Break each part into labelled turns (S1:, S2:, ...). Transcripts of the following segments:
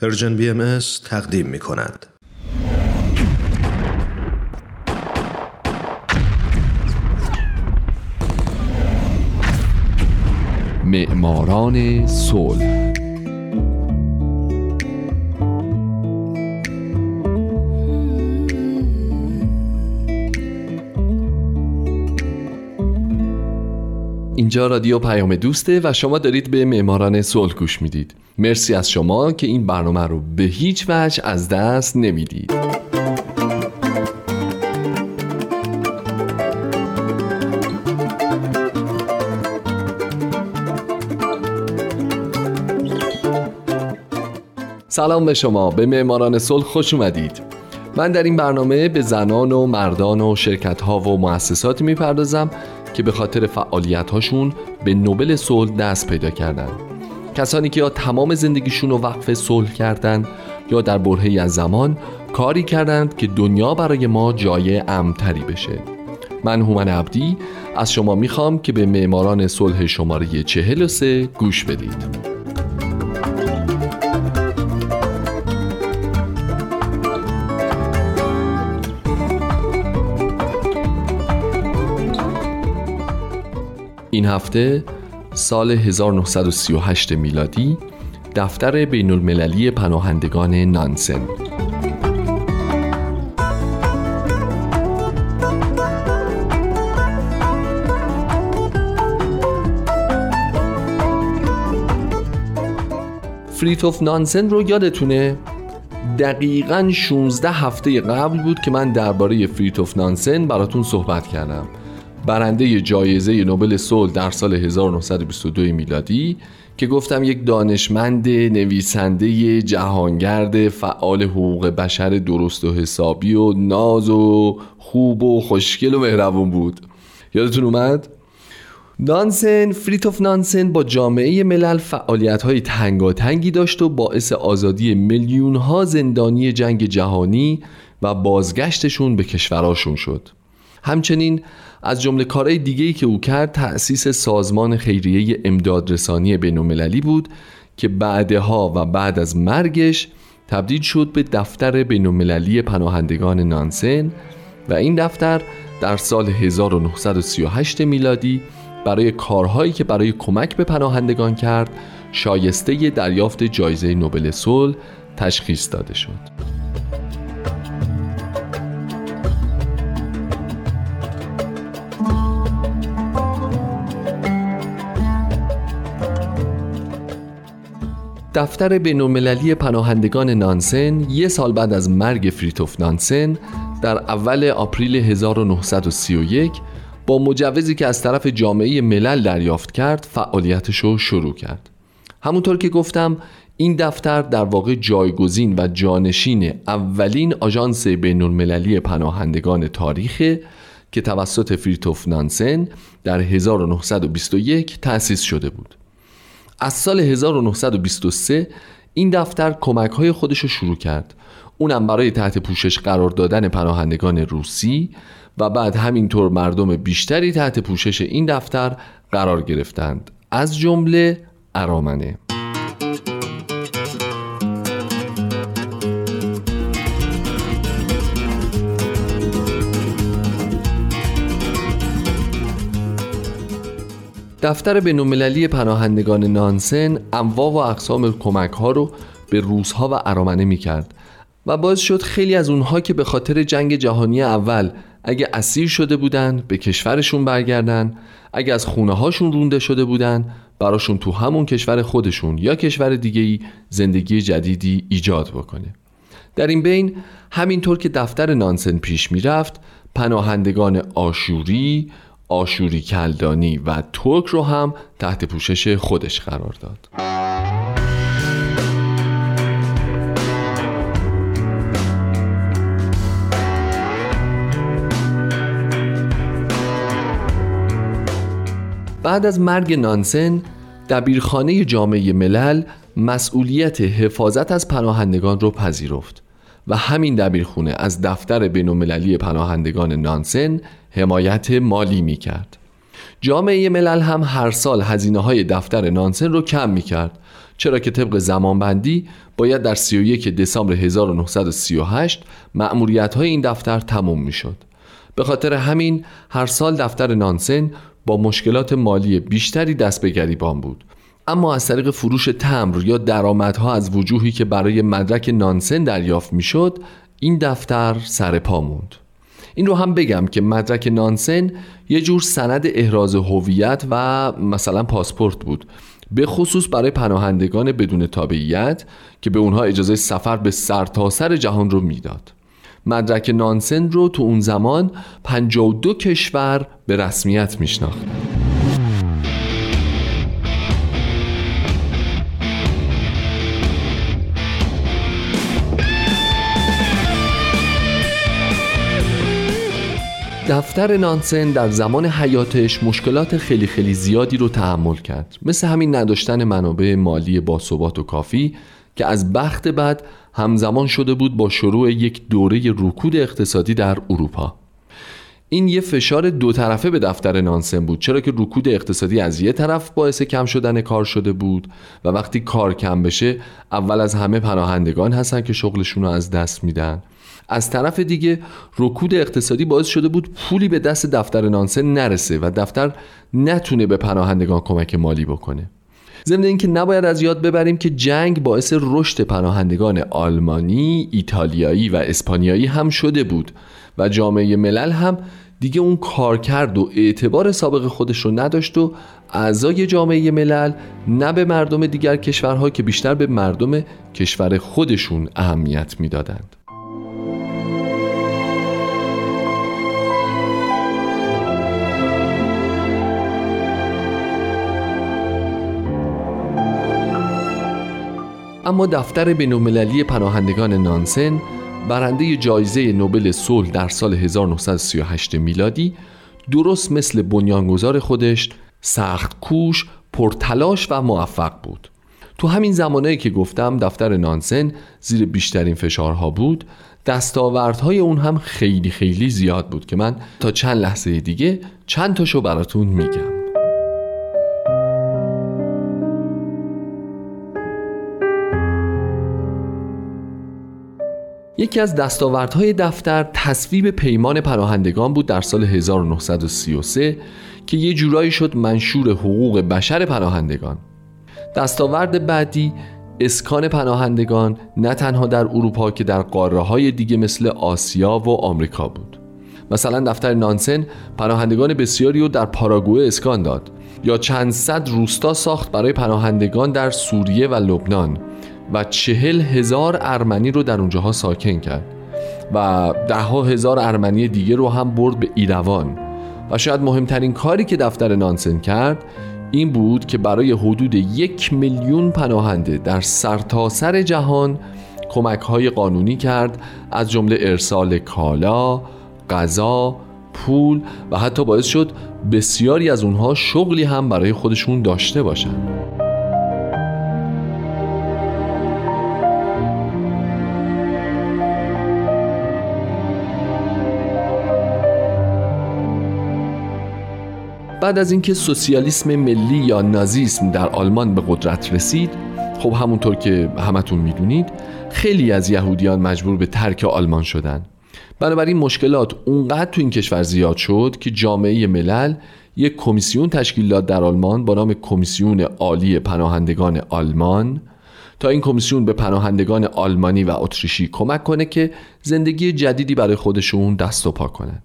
S1: پرژن بی تقدیم می کند.
S2: معماران صلح اینجا رادیو پیام دوسته و شما دارید به معماران صلح گوش می‌دید. مرسی از شما که این برنامه رو به هیچ وجه از دست نمی‌دید. سلام به شما. به معماران صلح خوش اومدید. من در این برنامه به زنان و مردان و شرکت ها و مؤسساتی می‌پردازم که به خاطر فعالیت هاشون به نوبل صلح دست پیدا کردن. کسانی که یا تمام زندگیشون رو وقف صلح کردند یا در برهی از زمان کاری کردند که دنیا برای ما جای امتری بشه. من هومن عبدی از شما می‌خوام که به معماران صلح شماره 43 گوش بدید. این هفته سال 1938 میلادی دفتر بین المللی پناهندگان نانسن. فریتوف نانسن رو یادتونه؟ دقیقا 16 هفته قبل بود که من درباره فریتوف نانسن براتون صحبت کردم. برنده جایزه نوبل صلح در سال 1922 میلادی که گفتم یک دانشمند نویسنده جهانگرد فعال حقوق بشر درست و حسابی و ناز و خوب و خوشگل و مهربون بود یادتون اومد؟ نانسن فریتوف نانسن با جامعه ملل فعالیت های تنگاتنگی داشت و باعث آزادی میلیون ها زندانی جنگ جهانی و بازگشتشون به کشوراشون شد همچنین از جمله کارهای دیگه‌ای که او کرد تأسیس سازمان خیریه امدادرسانی بین‌المللی بود که بعدها و بعد از مرگش تبدیل شد به دفتر بین‌المللی پناهندگان نانسن و این دفتر در سال 1938 میلادی برای کارهایی که برای کمک به پناهندگان کرد شایسته دریافت جایزه نوبل صلح تشخیص داده شد. دفتر بینالمللی پناهندگان نانسن یه سال بعد از مرگ فریتوف نانسن در اول آپریل 1931 با مجوزی که از طرف جامعه ملل دریافت کرد فعالیتش رو شروع کرد. همونطور که گفتم این دفتر در واقع جایگزین و جانشین اولین آژانس بینالمللی پناهندگان تاریخ که توسط فریتوف نانسن در 1921 تأسیس شده بود. از سال 1923 این دفتر کمک های خودش رو شروع کرد. اونم برای تحت پوشش قرار دادن پناهندگان روسی و بعد همینطور مردم بیشتری تحت پوشش این دفتر قرار گرفتند. از جمله ارامنه. دفتر بینالمللی پناهندگان نانسن انواع و اقسام کمک ها رو به روزها و ارامنه می کرد و باعث شد خیلی از اونها که به خاطر جنگ جهانی اول اگه اسیر شده بودن به کشورشون برگردن اگه از خونه هاشون رونده شده بودن براشون تو همون کشور خودشون یا کشور دیگه ای زندگی جدیدی ایجاد بکنه. در این بین همینطور که دفتر نانسن پیش می‌رفت پناهندگان آشوری آشوری کلدانی و ترک رو هم تحت پوشش خودش قرار داد. بعد از مرگ نانسن دبیرخانه جامعه ملل مسئولیت حفاظت از پناهندگان رو پذیرفت. و همین دبیرخونه از دفتر بینالمللی پناهندگان نانسن حمایت مالی می کرد جامعه ملل هم هر سال هزینه های دفتر نانسن رو کم می کرد چرا که طبق زمانبندی باید در 31 دسامبر 1938 مأموریت های این دفتر تموم می شد. به خاطر همین هر سال دفتر نانسن با مشکلات مالی بیشتری دست به گریبان بود اما از طریق فروش تمر یا درآمدها از وجوهی که برای مدرک نانسن دریافت می‌شد این دفتر سر پا موند. این رو هم بگم که مدرک نانسن یه جور سند احراز هویت و مثلا پاسپورت بود. به خصوص برای پناهندگان بدون تابعیت که به اونها اجازه سفر به سرتاسر سر جهان رو می‌داد. مدرک نانسن رو تو اون زمان 52 کشور به رسمیت میشناختن دفتر نانسن در زمان حیاتش مشکلات خیلی خیلی زیادی رو تحمل کرد. مثل همین نداشتن منابع مالی باثبات و کافی که از بخت بعد همزمان شده بود با شروع یک دوره رکود اقتصادی در اروپا. این یه فشار دو طرفه به دفتر نانسن بود چرا که رکود اقتصادی از یه طرف باعث کم شدن کار شده بود و وقتی کار کم بشه اول از همه پناهندگان هستن که شغلشون رو از دست میدن. از طرف دیگه رکود اقتصادی باعث شده بود پولی به دست دفتر نانسن نرسه و دفتر نتونه به پناهندگان کمک مالی بکنه ضمن اینکه نباید از یاد ببریم که جنگ باعث رشد پناهندگان آلمانی، ایتالیایی و اسپانیایی هم شده بود و جامعه ملل هم دیگه اون کارکرد و اعتبار سابق خودش رو نداشت و اعضای جامعه ملل نه به مردم دیگر کشورها که بیشتر به مردم کشور خودشون اهمیت می‌دادند. اما دفتر بینالمللی پناهندگان نانسن برنده جایزه نوبل صلح در سال 1938 میلادی درست مثل بنیانگذار خودش سخت کوش، پرتلاش و موفق بود. تو همین زمانه که گفتم دفتر نانسن زیر بیشترین فشارها بود دستاوردهای اون هم خیلی خیلی زیاد بود که من تا چند لحظه دیگه چند تاشو براتون میگم. یکی از دستاوردهای دفتر تصویب پیمان پناهندگان بود در سال 1933 که یه جورایی شد منشور حقوق بشر پناهندگان. دستاورد بعدی اسکان پناهندگان نه تنها در اروپا که در قاره های دیگه مثل آسیا و آمریکا بود. مثلا دفتر نانسن پناهندگان بسیاری رو در پاراگوئه اسکان داد یا چند صد روستا ساخت برای پناهندگان در سوریه و لبنان. و چهل هزار ارمنی رو در اونجاها ساکن کرد و ده ها هزار ارمنی دیگه رو هم برد به ایروان و شاید مهمترین کاری که دفتر نانسن کرد این بود که برای حدود یک میلیون پناهنده در سرتاسر سر جهان کمک های قانونی کرد از جمله ارسال کالا، غذا، پول و حتی باعث شد بسیاری از اونها شغلی هم برای خودشون داشته باشند. بعد از اینکه سوسیالیسم ملی یا نازیسم در آلمان به قدرت رسید خب همونطور که همتون می‌دونید خیلی از یهودیان مجبور به ترک آلمان شدن. بنابراین مشکلات اونقدر تو این کشور زیاد شد که جامعه ملل یک کمیسیون تشکیل داد در آلمان با نام کمیسیون عالی پناهندگان آلمان. تا این کمیسیون به پناهندگان آلمانی و اتریشی کمک کنه که زندگی جدیدی برای خودشون دست و پا کنن.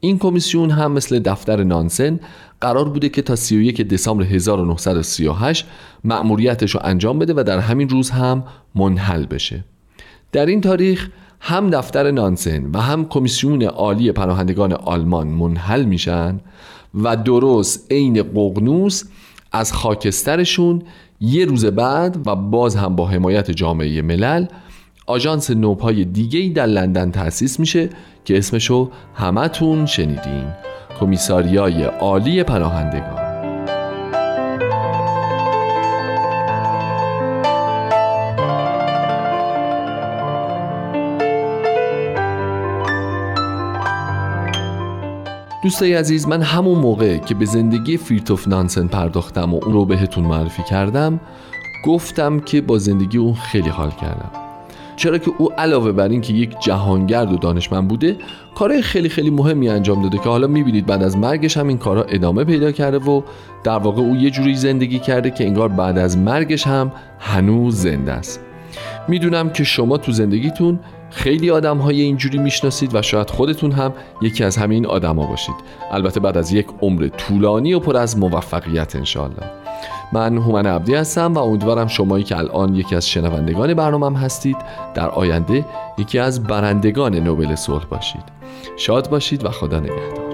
S2: این کمیسیون هم مثل دفتر نانسن قرار بوده که تا 31 دسامبر 1938 مأموریتش رو انجام بده و در همین روز هم منحل بشه. در این تاریخ هم دفتر نانسن و هم کمیسیون عالی پناهندگان آلمان منحل میشن و درست عین ققنوس از خاکسترشون یه روز بعد و باز هم با حمایت جامعه ملل آژانس نوپای دیگه ای در لندن تأسیس میشه که اسمشو همتون شنیدین. کمیساریای عالی پناهندگان. دوستای عزیز من همون موقع که به زندگی فیرتوف نانسن پرداختم و اون رو بهتون معرفی کردم گفتم که با زندگی اون خیلی حال کردم. چرا که او علاوه بر اینکه یک جهانگرد و دانشمند بوده کارهای خیلی خیلی مهمی انجام داده که حالا می‌بینید بعد از مرگش هم این کارها ادامه پیدا کرده و در واقع او یه جوری زندگی کرده که انگار بعد از مرگش هم هنوز زنده است. می‌دونم که شما تو زندگیتون خیلی آدم های اینجوری می‌شناسید و شاید خودتون هم یکی از همین آدما باشید. البته بعد از یک عمر طولانی و پر از موفقیت انشالله من هومن عبدی هستم و امیدوارم شمایی که الان یکی از شنوندگان برنامهم هستید در آینده یکی از برندگان نوبل صلح باشید. شاد باشید و خدا نگهدار.